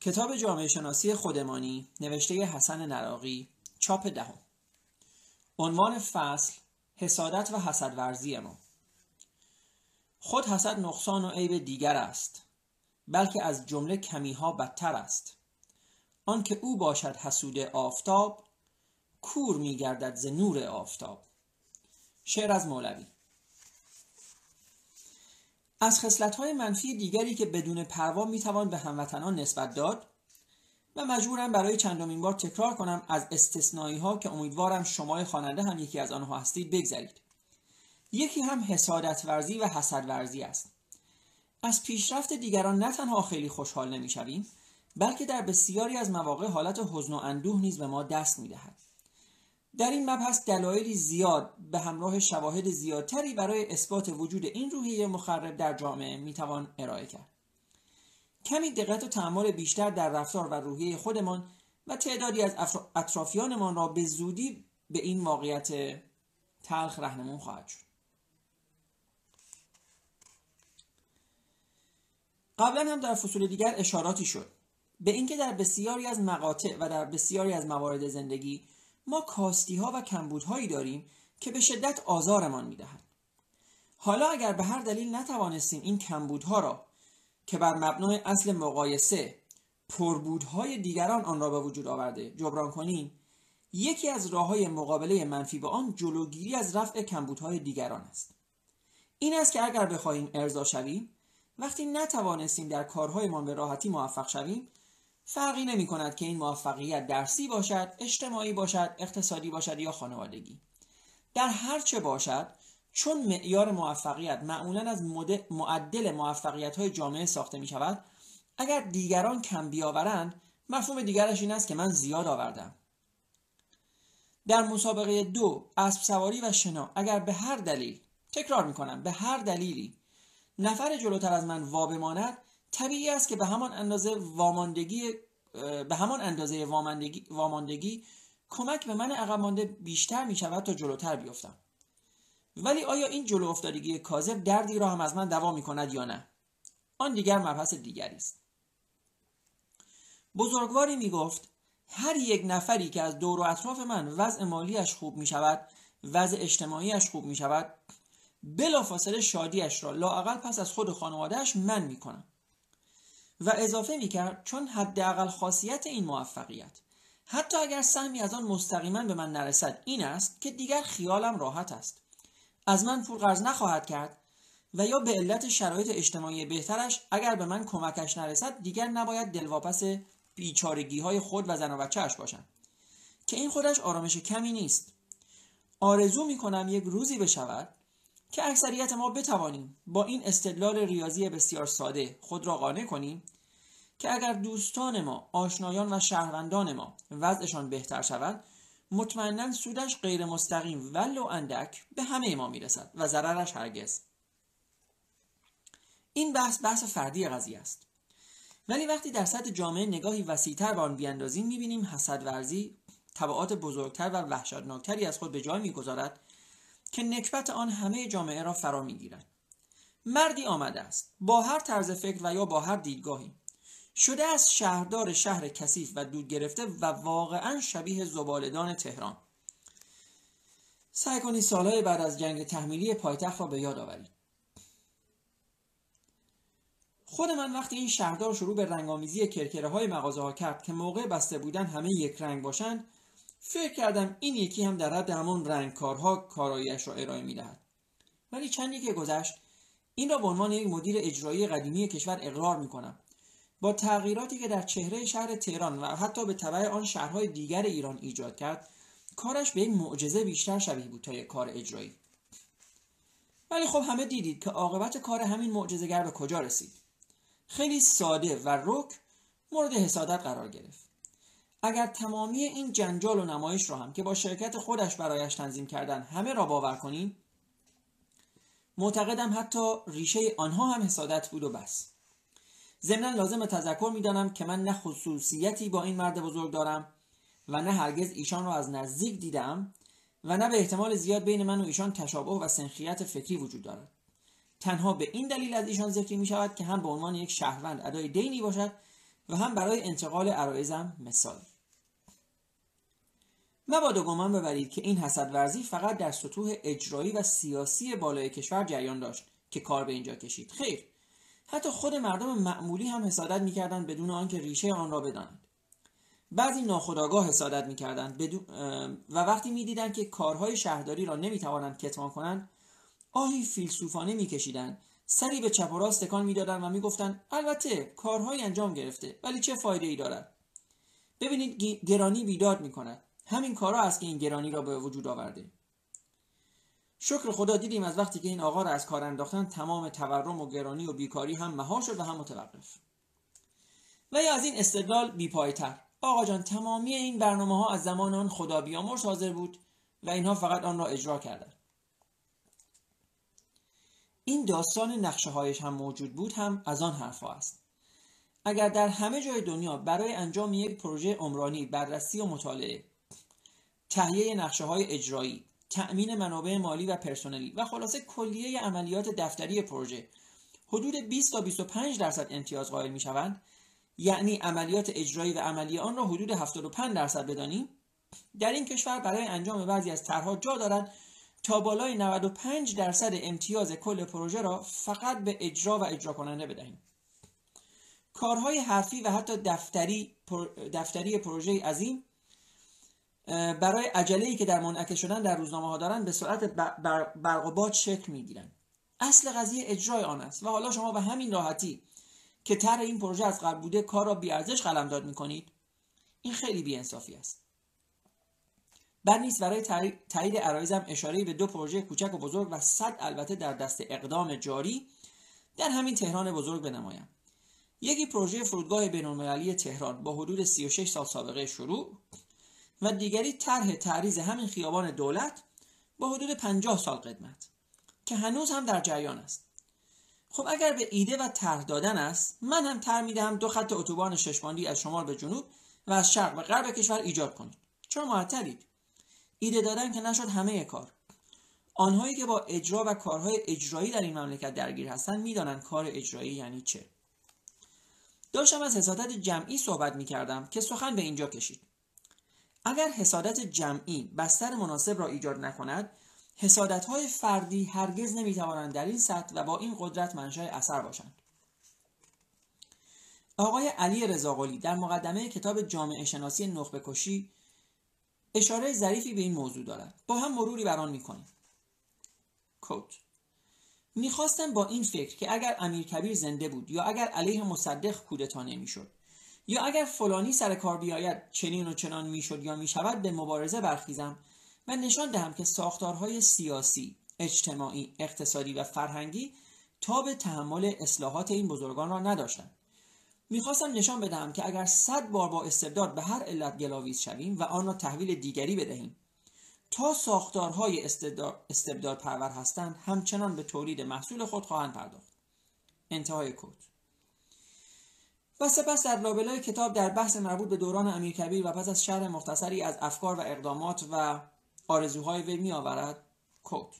کتاب جامعه شناسی خودمانی نوشته حسن نراقی چاپ دهم. عنوان فصل حسادت و حسد ورزی ما. خود حسد نقصان و عیب دیگر است بلکه از جمله کمیها بدتر است. آنکه او باشد حسود آفتاب کور میگردد ز نور آفتاب. شعر از مولوی. از خصلت‌های منفی دیگری که بدون پروا می‌توان به هموطنان نسبت داد و مجبورم برای چندمین بار تکرار کنم از استثنایی ها که امیدوارم شما خواننده هم یکی از آنها هستید بگذرید. یکی هم حسادت ورزی و حسد ورزی است. از پیشرفت دیگران نه تنها خیلی خوشحال نمی‌شویم بلکه در بسیاری از مواقع حالت حزن و اندوه نیز به ما دست می‌دهد. در این مبحث دلایلی زیاد به همراه شواهد زیادتری برای اثبات وجود این روحیه مخرب در جامعه می‌توان ارائه کرد. کمی دقت و تحمل بیشتر در رفتار و روحیه خودمان و تعدادی از اطرافیانمان را به زودی به این واقعیت تلخ رهنمون خواهد شد. قبلا هم در فصول دیگر اشاراتی شد. به اینکه در بسیاری از مقاطع و در بسیاری از موارد زندگی ما کاستی ها و کمبودهایی داریم که به شدت آزارمان می‌دهند. حالا اگر به هر دلیل نتوانستیم این کمبودها را که بر مبنای اصل مقایسه پربودهای دیگران آن را به وجود آورده جبران کنیم یکی از راه های مقابله منفی به آن جلوگیری از رفع کمبودهای دیگران است. این است که اگر بخواهیم ارضا شویم وقتی نتوانستیم در کارهایمان به راحتی موفق شویم فرقی نمی کند که این موفقیت درسی باشد اجتماعی باشد اقتصادی باشد یا خانوادگی. در هر چه باشد چون معیار موفقیت معمولا از معدل موفقیت های جامعه ساخته می شود اگر دیگران کم بیاورند مفهوم دیگرش این است که من زیاد آوردم. در مسابقه دو اسب سواری و شنا اگر به هر دلیل تکرار می کنم به هر دلیلی نفر جلوتر از من وا بماند طبیعی است که به همان اندازه واماندگی به همان اندازه واماندگی, واماندگی کمک به من عقب مانده بیشتر می شود تا جلوتر بیفتم. ولی آیا این جلو افتادگی کاذب دردی را هم از من دوا می کند یا نه؟ آن دیگر مبحث دیگری است. بزرگواری می گفت هر یک نفری که از دور و اطراف من وضع مالیش خوب می شود وضع اجتماعیش خوب می شود بلافاصله شادیش را لااقل پس از خود خانوادهش من می کنم. و اضافه می کرد چون حداقل خاصیت این موفقیت. حتی اگر سهمی از آن مستقیما به من نرسد این است که دیگر خیالم راحت است. از من پول قرض نخواهد کرد و یا به علت شرایط اجتماعی بهترش اگر به من کمکش نرسد دیگر نباید دلواپس بیچارگی های خود و زن و بچهش باشم. که این خودش آرامش کمی نیست. آرزو می کنم یک روزی بشود که اکثریت ما بتوانیم با این استدلال ریاضی بسیار ساده خود را قانع کنیم که اگر دوستان ما آشنایان و شهروندان ما وضعشان بهتر شود مطمئنا سودش غیر مستقیم ولو اندک به همه ما می‌رسد و ضررش هرگز. این بحث بحث فردی قضیه است. ولی وقتی در سطح جامعه نگاهی وسیعتر به آن بیاندازیم می‌بینیم حسد ورزی طبعات بزرگتر و وحشتناکتری از خود به جای می‌گذارد که نکبت آن همه جامعه را فرا می‌گیرد. مردی آمده است. با هر طرز فکر و یا با هر دیدگاهی. شده از شهردار شهر کثیف و دود گرفته و واقعا شبیه زبالدان تهران. سعی کنید سالهای بعد از جنگ تحمیلی پایتخت را به یاد آورید. خود من وقتی این شهردار شروع به رنگامیزی کرکره های مغازه ها کرد که موقع بسته بودن همه یک رنگ باشند فکر کردم این یکی هم در رد همون رنگکارها کارایش را ارائه می‌دهد. ولی چندی که گذشت این را به عنوان یک مدیر اجرایی قدیمی کشور اقرار می‌کنم. با تغییراتی که در چهره شهر تهران و حتی به تبع آن شهرهای دیگر ایران ایجاد کرد کارش به یک معجزه بیشتر شبیه بود تا یک کار اجرایی. ولی خب همه دیدید که عاقبت کار همین معجزه‌گر به کجا رسید. خیلی ساده و رک مورد حسادت قرار گرفت. اگر تمامی این جنجال و نمایش را هم که با شرکت خودش برایش تنظیم کردن همه را باور کنیم معتقدم حتی ریشه آنها هم حسادت بود و بس. ضمنا لازم تذکر می‌دانم که من نه خصوصیتی با این مرد بزرگ دارم و نه هرگز ایشان را از نزدیک دیدم و نه به احتمال زیاد بین من و ایشان تشابه و سنخیت فکری وجود دارد. تنها به این دلیل از ایشان ذکری می شود که هم به عنوان یک شهروند ادای دینی باشد و هم برای انتقال عرایزم مثال مبادا گمان ببرید که این حسد ورزی فقط در سطوح اجرایی و سیاسی بالای کشور جریان داشت که کار به اینجا کشید. خیر. حتی خود مردم معمولی هم حسادت می‌کردند بدون آنکه ریشه آن را بدانند. بعضی ناخداگاه حسادت می‌کردند و وقتی می‌دیدند که کارهای شهرداری را نمی‌توانند کتمان کنند آهی فیلسوفانه میکشیدند. سری به چپ و راست تکان می‌دادند و می‌گفتند البته کارهای انجام گرفته ولی چه فایده ای دارد؟ ببینید گرانی بیداد می‌کند. همین کارا است که این گرانی را به وجود آورده. شکر خدا دیدیم از وقتی که این آقا را از کار انداختن تمام تورم و گرانی و بیکاری هم مها شد و هم متوقف. و یا از این استدلال بیپایتر. آقا جان تمامی این برنامه ها از زمان آن خدا بیامرز حاضر بود و اینها فقط آن را اجرا کردند. این داستان نقشه هایش هم موجود بود هم از آن حرفها است. اگر در همه جای دنیا برای انجام یک پروژه عمرانی بررسی و مطالعه تهیه نقشه های اجرایی تأمین منابع مالی و پرسنلی و خلاصه کلیه عملیات دفتری پروژه. حدود 20 تا 25 درصد امتیاز قائل می شوند یعنی عملیات اجرایی و عملی آن را حدود 75 درصد بدانیم. در این کشور برای انجام بعضی از طرحها جا دارند تا بالای 95 درصد امتیاز کل پروژه را فقط به اجرا و اجرا کننده بدهیم. کارهای حرفی و حتی دفتری دفتری پروژه عظیم برای عجله ای که در منعکس شدن در روزنامه ها دارند به سرعت برق و باد شکل می‌گیرند اصل قضیه اجرای آن است و حالا شما به همین راحتی که طرح این پروژه از قبل بوده کار را بیارزش قلمداد می‌کنید. این خیلی بیانصافی است. بر نیست برای تایید عرایزم اشاره به دو پروژه کوچک و بزرگ و صد البته در دست اقدام جاری در همین تهران بزرگ بنمایم. یکی پروژه فرودگاه بینالمللی تهران با حدود 36 سال سابقه شروع و دیگری طرح تعریض همین خیابان دولت با حدود 50 سال قدمت که هنوز هم در جریان است. خب اگر به ایده و طرح دادن است من هم طرح می‌دهم دو خط اتوبان ششباندی از شمال به جنوب و از شرق به غرب کشور ایجاد کنید چرا معطلید؟ ایده دادن که نشد همه کار. آنهایی که با اجرا و کارهای اجرایی در این مملکت درگیر هستند می‌دانند کار اجرایی یعنی چه. داشتم از حسادت جمعی صحبت می کردم که سخن به اینجا کشید. اگر حسادت جمعی بستر مناسب را ایجاد نکند حسادت های فردی هرگز نمی‌توانند در این سطح و با این قدرت منشأ اثر باشند. آقای علی رضاقلی در مقدمه کتاب جامعه شناسی نخبه کشی اشاره ظریفی به این موضوع دارد. با هم مروری بر آن می‌کنیم. کوت می‌خواستم با این فکر که اگر امیر کبیر زنده بود یا اگر علیه مصدق کودتا نمی‌شد یا اگر فلانی سر کار بیاید چنین و چنان می‌شد یا می‌شود به مبارزه برخیزم. و نشان دهم که ساختارهای سیاسی اجتماعی اقتصادی و فرهنگی تا به تحمل اصلاحات این بزرگان را نداشتند. می‌خواستم نشان بدهم که اگر صد بار با استبداد به هر علت گلاویز شویم و آن را تحویل دیگری بدهیم تا ساختارهای استبداد پرور هستند همچنان به تولید محصول خود خواهند پرداخت. انتهای کود. و سپس در لابلای کتاب در بحث مربوط به دوران امیرکبیر و پس از شرح مختصری از افکار و اقدامات و آرزوهای وی می آورد کود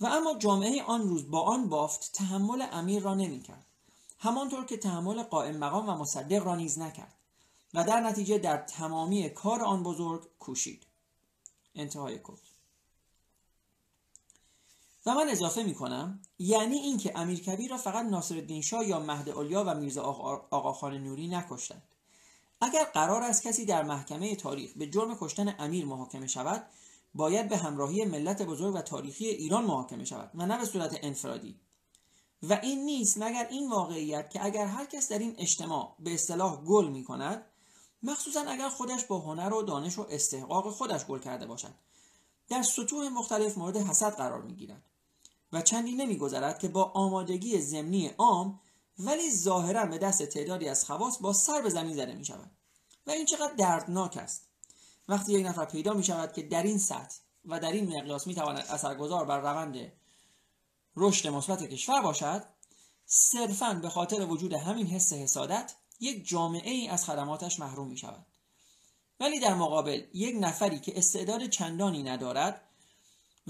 و اما جامعه آن روز با آن بافت تحمل امیر را نمی کرد همانطور که تحمل قائم مقام و مصدق را نیز نکرد و در نتیجه در تمامی کار آن بزرگ کوشید. انتهای کود و من اضافه می کنم یعنی اینکه امیرکبیر را فقط ناصرالدین شاه یا مهد علیا و میرزا آقاخان نوری نکشتند. اگر قرار است کسی در محکمه تاریخ به جرم کشتن امیر محاکمه شود باید به همراهی ملت بزرگ و تاریخی ایران محاکمه شود و نه به صورت انفرادی. و این نیست مگر این واقعیت که اگر هر کس در این اجتماع به اصطلاح گل می کند مخصوصا اگر خودش با هنر و دانش و استحقاق خودش گل کرده باشد. در سطوح مختلف مورد حسد قرار می گیرد و چندی نمیگذرد که با آمادگی ضمنی عام ولی ظاهرا به دست تعدادی از خواص با سر به زمین زده می شود و این چقدر دردناک است. وقتی یک نفر پیدا می شود که در این سطح و در این مقیاس می تواند اثرگذار بر روند رشد مثبت کشور باشد صرفا به خاطر وجود همین حس حسادت یک جامعه ای از خدماتش محروم می شود ولی در مقابل یک نفری که استعداد چندانی ندارد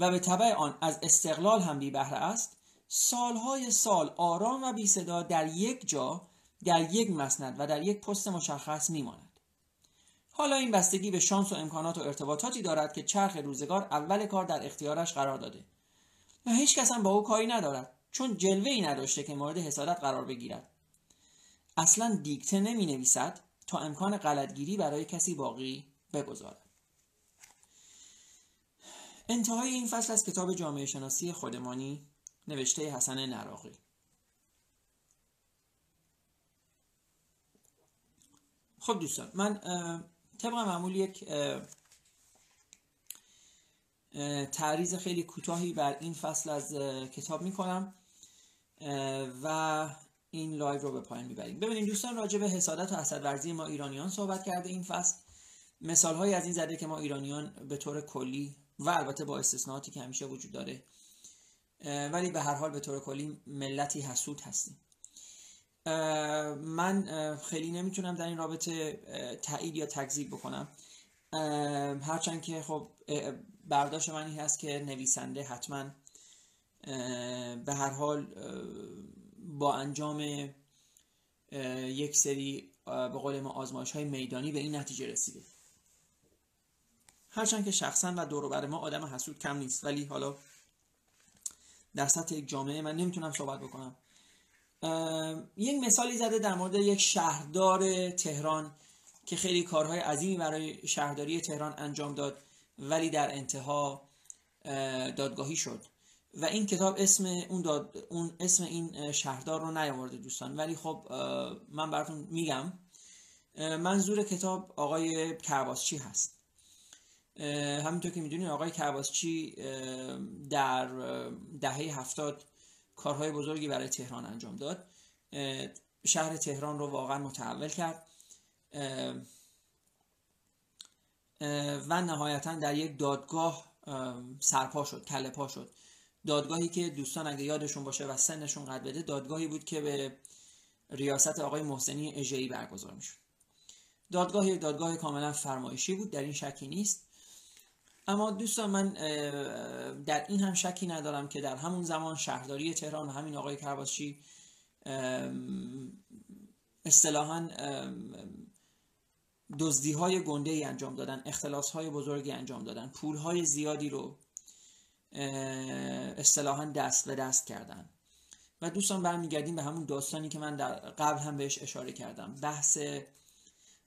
و به طبع آن از استقلال هم بی بهره است سالهای سال آرام و بی صدا در یک جا در یک مسند و در یک پست مشخص میماند. حالا این بستگی به شانس و امکانات و ارتباطاتی دارد که چرخ روزگار اول کار در اختیارش قرار داده. و هیچ کس هم با او کاری ندارد چون جلوه ای نداشته که مورد حسادت قرار بگیرد. اصلا دیکته نمی نویسد تا امکان غلطگیری برای کسی باقی بگذارد. انتهای این فصل از کتاب جامعه شناسی خودمانی نوشته حسن نراقی. خب دوستان من طبق معمول یک تعریض خیلی کوتاهی بر این فصل از کتاب می‌کنم و این لایو رو به پایان می‌بریم. ببینید دوستان راجع به حسادت و حسد ورزی ما ایرانیان صحبت کرده این فصل. مثال های از این زده که ما ایرانیان به طور کلی و البته با استثناءاتی که همیشه وجود داره. ولی به هر حال به طور کلی ملتی حسود هستیم. من خیلی نمی‌تونم در این رابطه تایید یا تکذیب بکنم. هرچند که خب برداشت من این هست که نویسنده حتما به هر حال با انجام یک سری به قول ما آزمایش های میدانی به این نتیجه رسیده. هرچند که شخصا و دور ما آدم حسود کم نیست ولی حالا در سطح یک جامعه من نمی‌تونم صحبت بکنم. یک مثالی زده در مورد یک شهردار تهران که خیلی کارهای عظیمی برای شهرداری تهران انجام داد ولی در انتها دادگاهی شد. و این کتاب اسم اون, داد اون اسم این شهردار رو نیاورده دوستان. ولی خب من براتون میگم. منظور کتاب آقای کرباسچی هست. همینطور که می‌دونید آقای کرباسچی در دهه هفتاد کارهای بزرگی برای تهران انجام داد. شهر تهران رو واقعا متحول کرد. و نهایتا در یک دادگاه سرپا شد کله پا شد. دادگاهی که دوستان اگه یادشون باشه و سنشون قد بده دادگاهی بود که به ریاست آقای محسنی اژه‌ای برگزار می‌شد. دادگاه یک دادگاه کاملا فرمایشی بود در این شکی نیست. اما دوستان من در این هم شکی ندارم که در همون زمان شهرداری تهران و همین آقای کرباسچی اصطلاحا دزدی های گنده ای انجام دادن اختلاس های بزرگی انجام دادن پول های زیادی رو اصطلاحا دست به دست کردن. و دوستان برمیگردیم به همون داستانی که من در قبل هم بهش اشاره کردم بحث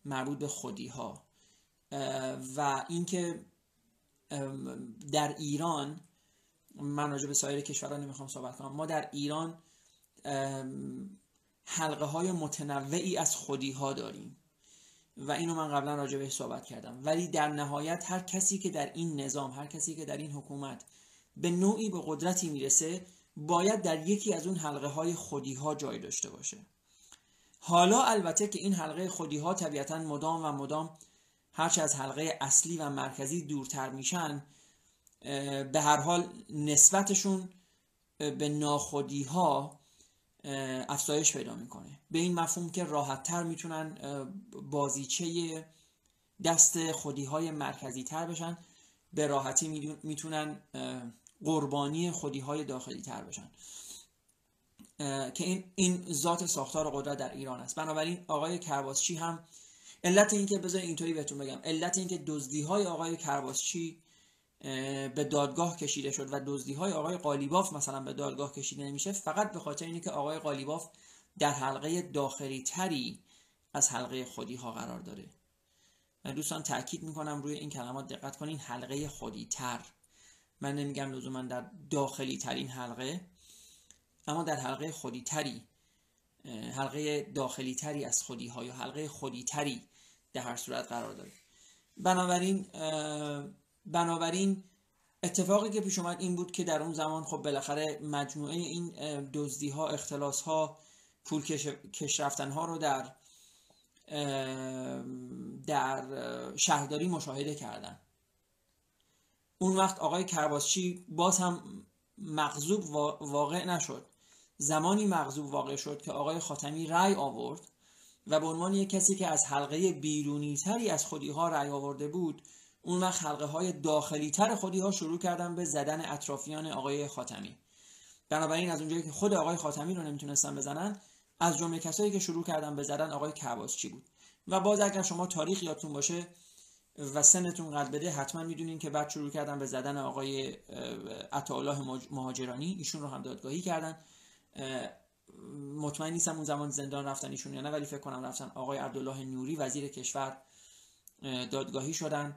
مربوط به خودی ها و اینکه در ایران من راجع به سایر کشورها نمی‌خوام صحبت کنم. ما در ایران حلقه های متنوعی از خودی ها داریم. و اینو من قبلا راجع به صحبت کردم. ولی در نهایت هر کسی که در این نظام هر کسی که در این حکومت به نوعی به قدرتی می‌رسه باید در یکی از اون حلقه های خودی ها جای داشته باشه. حالا البته که این حلقه خودی ها طبیعتا مدام و مدام هرچه از حلقه اصلی و مرکزی دورتر میشن به هر حال نسبتشون به ناخودی ها افزایش پیدا می‌کنه. به این مفهوم که راحت تر می‌تونن بازیچه دست خودی های مرکزی تر بشن به راحتی می‌تونن قربانی خودی های داخلی تر بشن که این, این ذات ساختار قدرت در ایران است. بنابراین آقای کرباسچی هم علت اینکه بذار اینطوری بهتون بگم. علت اینکه دزدی های آقای کرباسچی به دادگاه کشیده شد و دزدی های آقای قالیباف مثلا به دادگاه کشیده نمیشه فقط به خاطر اینه که آقای قالیباف در حلقه داخلی تری از حلقه خودی ها قرار داره. من دوستان تاکید می‌کنم روی این کلمات دقت کنین حلقه خودی تر من نمیگم لزوما در داخلی ترین حلقه اما در حلقه خودی تری حلقه داخلی تری از خودی ها یا حلقه خودی تری در هر صورت قرار داره بنابراین بنابراین اتفاقی که پیش اومد این بود که در اون زمان خب بالاخره مجموعه این دزدی ها اختلاس ها پول کش, رفتن ها رو در در شهرداری مشاهده کردن. اون وقت آقای کرباسچی باز هم مغضوب واقع نشد. زمانی مغضوب واقع شد که آقای خاتمی رأی آورد و به عنوان یک کسی که از حلقه بیرونی تری از خودی ها رأی آورده بود اون وقت حلقه های داخلی تر خودی ها شروع کردن به زدن اطرافیان آقای خاتمی. بنابراین از اونجایی که خود آقای خاتمی رو نمی‌تونستن بزنن از جمله کسایی که شروع کردن به زدن آقای چی بود؟ و باز اگر شما تاریخ یادتون باشه و سنتون قد بده حتما می‌دونین که بعد شروع کردن به زدن آقای عطاالله مهاجرانی ایشون رو هم دادگاهی کردن. مطمئن نیستم اون زمان زندان رفتن ایشون یا نه ولی فکر کنم رفتن آقای عبدالله نوری وزیر کشور دادگاهی شدن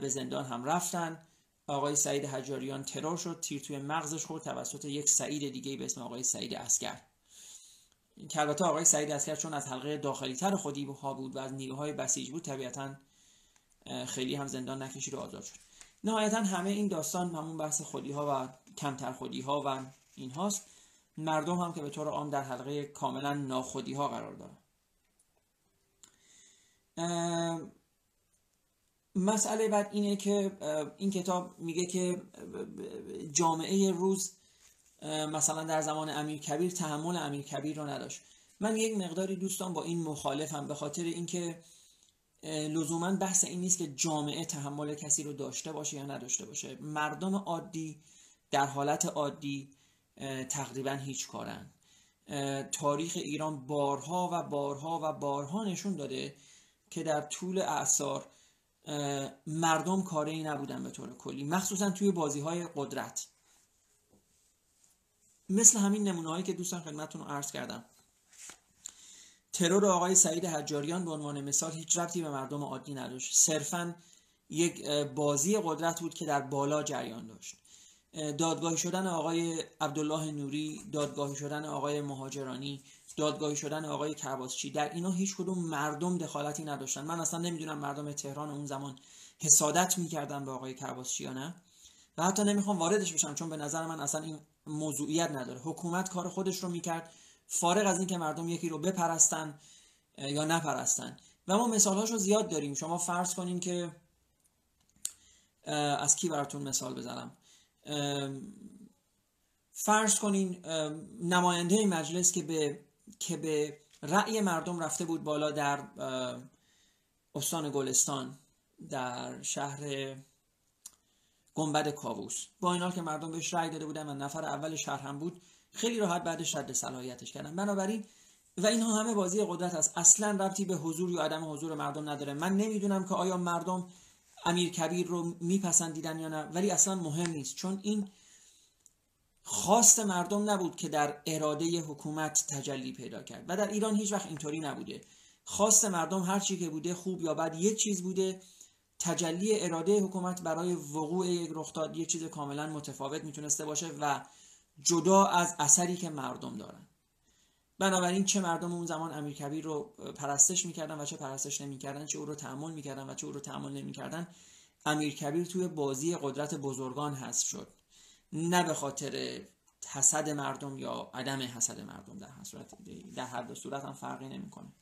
به زندان هم رفتن. آقای سعید حجاریان ترور شد تیر توی مغزش خورد توسط یک سعید دیگه به اسم آقای سعید اسکر که البته آقای سعید اسکر چون از حلقه داخلی تر خودی ها بود و از نیروهای بسیج بود طبیعتا خیلی هم زندان نکشید و آزاد شد. نهایتا همه این داستان همون بحث خودی ها و کمتر خودی ها و این هاست مردم هم که به طور عام در حلقه کاملا ناخودی ها قرار دارن. مسئله بعد اینه که این کتاب میگه که جامعه روز مثلا در زمان امیر کبیر تحمل امیر کبیر رو نداشت. من یک مقداری دوستان با این مخالفم به خاطر اینکه لزوما بحث این نیست که جامعه تحمل کسی رو داشته باشه یا نداشته باشه. مردم عادی در حالت عادی تقریبا هیچ کارن. تاریخ ایران بارها و بارها و بارها نشون داده که در طول اعثار مردم کاری نبودن به طور کلی مخصوصا توی بازی های قدرت. مثل همین نمونه که دوستان خدمتتون رو عرض کردم. ترور آقای سعید حجاریان به عنوان مثال هیچ ربطی به مردم عادی نداشت. صرفا یک بازی قدرت بود که در بالا جریان داشت. دادگاهی شدن آقای عبدالله نوری دادگاهی شدن آقای مهاجرانی دادگاهی شدن آقای کرباسچی در اینا هیچ کدوم مردم دخالتی نداشتن. من اصلا نمی‌دونم مردم تهران اون زمان حسادت می‌کردن به آقای کرباسچی یا نه. و حتی نمی‌خوام واردش بشم چون به نظر من اصلا این موضوعیت نداره. حکومت کار خودش رو می‌کرد فارغ از اینکه مردم یکی رو بپرستن یا نپرستن. و ما مثال رو زیاد داریم. شما فرض کنین که از کی براتون مثال بزنم؟ فرض کنین نماینده مجلس که به که به رأی مردم رفته بود بالا در استان گلستان در شهر گنبد کاووس. با این حال که مردم بهش رأی داده بودن و نفر اول شهر هم بود خیلی راحت بعدش رد صلاحیتش کردن. بنابراین و اینها همه بازی قدرت است. اصلا ربطی به حضور یا عدم حضور مردم نداره. من نمی‌دونم که آیا مردم امیر کبیر رو میپسندیدن یا نه ولی اصلا مهم نیست. چون این خواست مردم نبود که در اراده حکومت تجلی پیدا کرد. و در ایران هیچ وقت اینطوری نبوده. خواست مردم هر چی که بوده خوب یا بد یک چیز بوده. تجلی اراده حکومت برای وقوع یک رخداد یک چیز کاملا متفاوت می‌تونسته باشه و جدا از اثری که مردم دارن. بنابراین چه مردم اون زمان امیر کبیر رو پرستش می‌کردن و چه پرستش نمی‌کردن چه او رو تحمل می‌کردن و چه او رو تحمل نمی‌کردن امیر کبیر توی بازی قدرت بزرگان حذف شد. نه به خاطر حسد مردم یا عدم حسد مردم در هر صورت در هر دو صورت هم فرقی نمی‌کنه.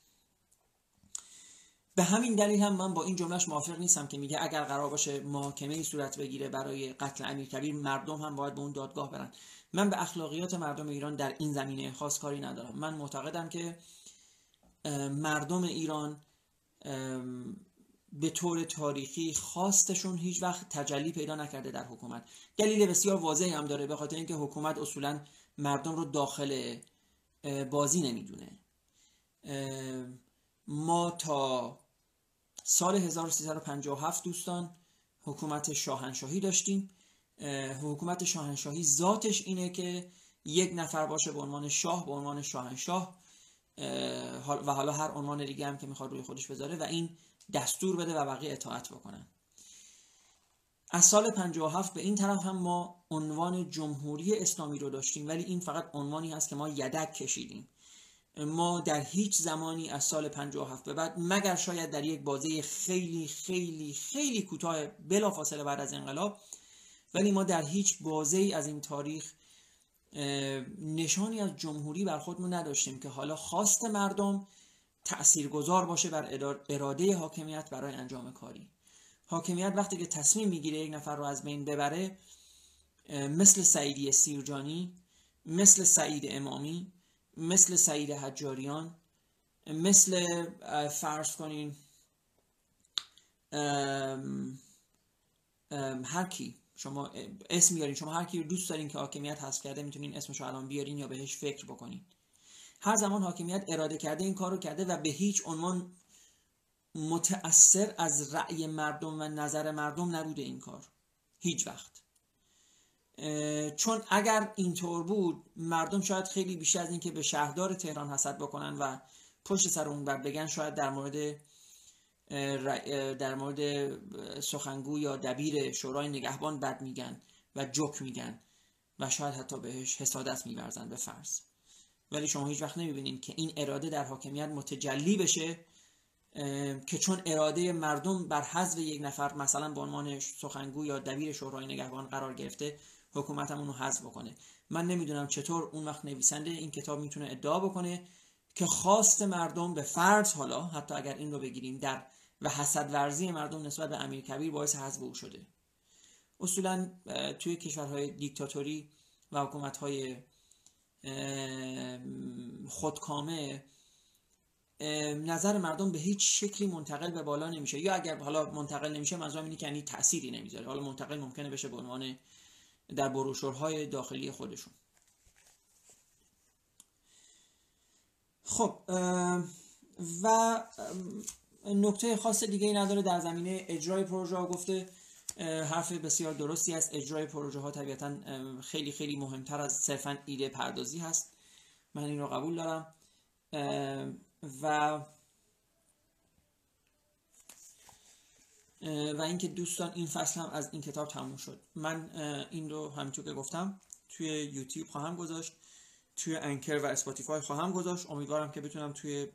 به همین دلیل هم من با این جملهش موافق نیستم که میگه اگر قرار باشه محاکمه صورت بگیره برای قتل امیر کبیر مردم هم باید به اون دادگاه برن. من به اخلاقیات مردم ایران در این زمینه خاص کاری ندارم. من معتقدم که مردم ایران به طور تاریخی خواستشون هیچ وقت تجلی پیدا نکرده در حکومت. دلیل بسیار واضحی هم داره به خاطر اینکه حکومت اصولا مردم رو داخل بازی نمی‌دونه. ما تا سال 1357 دوستان حکومت شاهنشاهی داشتیم. حکومت شاهنشاهی ذاتش اینه که یک نفر باشه به عنوان شاه به عنوان شاهنشاه و حالا هر عنوان دیگه هم که می‌خواد روی خودش بذاره و این دستور بده و بقیه اطاعت بکنن. از سال 57 به این طرف هم ما عنوان جمهوری اسلامی رو داشتیم ولی این فقط عنوانی هست که ما یدک کشیدیم. ما در هیچ زمانی از سال 57 به بعد مگر شاید در یک بازه خیلی خیلی خیلی کوتاه بلافاصله بعد از انقلاب ولی ما در هیچ بازه ای از این تاریخ نشانی از جمهوری بر خودمون نداشتیم که حالا خواست مردم تأثیرگذار باشه بر اراده حاکمیت برای انجام کاری. حاکمیت وقتی که تصمیم می‌گیره یک نفر رو از بین ببره مثل سعیدی سیرجانی مثل سعید امامی مثل سعید حجاریان مثل فرض کنین هر کی. شما اسم بیارین شما هر کی دوست دارین که حاکمیت حذف کرده می‌تونین اسمش رو الان بیارین یا بهش فکر بکنین. هر زمان حاکمیت اراده کرده این کار رو کرده و به هیچ عنوان متأثر از رأی مردم و نظر مردم نبوده این کار. هیچ وقت. چون اگر اینطور بود مردم شاید خیلی بیشتر از اینکه به شهردار تهران حسد بکنن و پشت سر اون بر بگن شاید در مورد در مورد سخنگو یا دبیر شورای نگهبان بد میگن و جوک میگن و شاید حتی بهش حسادت میورزن به فرض. ولی شما هیچ وقت نمی‌بینید که این اراده در حاکمیت متجلی بشه که چون اراده مردم بر حذف یک نفر مثلا به عنوان سخنگو یا دبیر شورای نگهبان قرار گرفته حکومتمون رو حذف بکنه. من نمی‌دونم چطور اون وقت نویسنده این کتاب می‌تونه ادعا بکنه که خواست مردم به فرض حالا حتی اگر این رو بگیریم در و حسد ورزی مردم نسبت به امیر کبیر باعث حذف او شده. اصولا توی کشورهای دیکتاتوری و حکومتهای خودکامه نظر مردم به هیچ شکلی منتقل به بالا نمیشه. یا اگر حالا منتقل نمیشه منظورم اینه که یعنی تأثیری نمی‌ذاره. حالا منتقل ممکنه بشه به عنوان در بروشورهای داخلی خودشون. خب و نکته خاص دیگه ای نداره در زمینه اجرای پروژه ها گفته حرف بسیار درستی است اجرای پروژه ها طبیعتا خیلی خیلی مهمتر از صرفا ایده پردازی هست. من این رو قبول دارم. و و اینکه دوستان این فصل هم از این کتاب تموم شد. من این رو همینطور که گفتم توی یوتیوب خواهم گذاشت. توی Anchor و Spotify خواهم گذاشت. امیدوارم که بتونم توی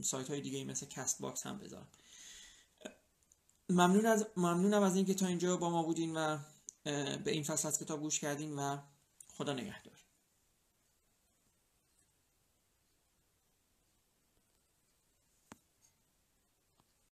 سایت های دیگه مثل Castbox هم بذارم. ممنون از ممنونم از اینکه تا اینجا با ما بودین و به این فصل از کتاب گوش کردین و خدا نگهدار.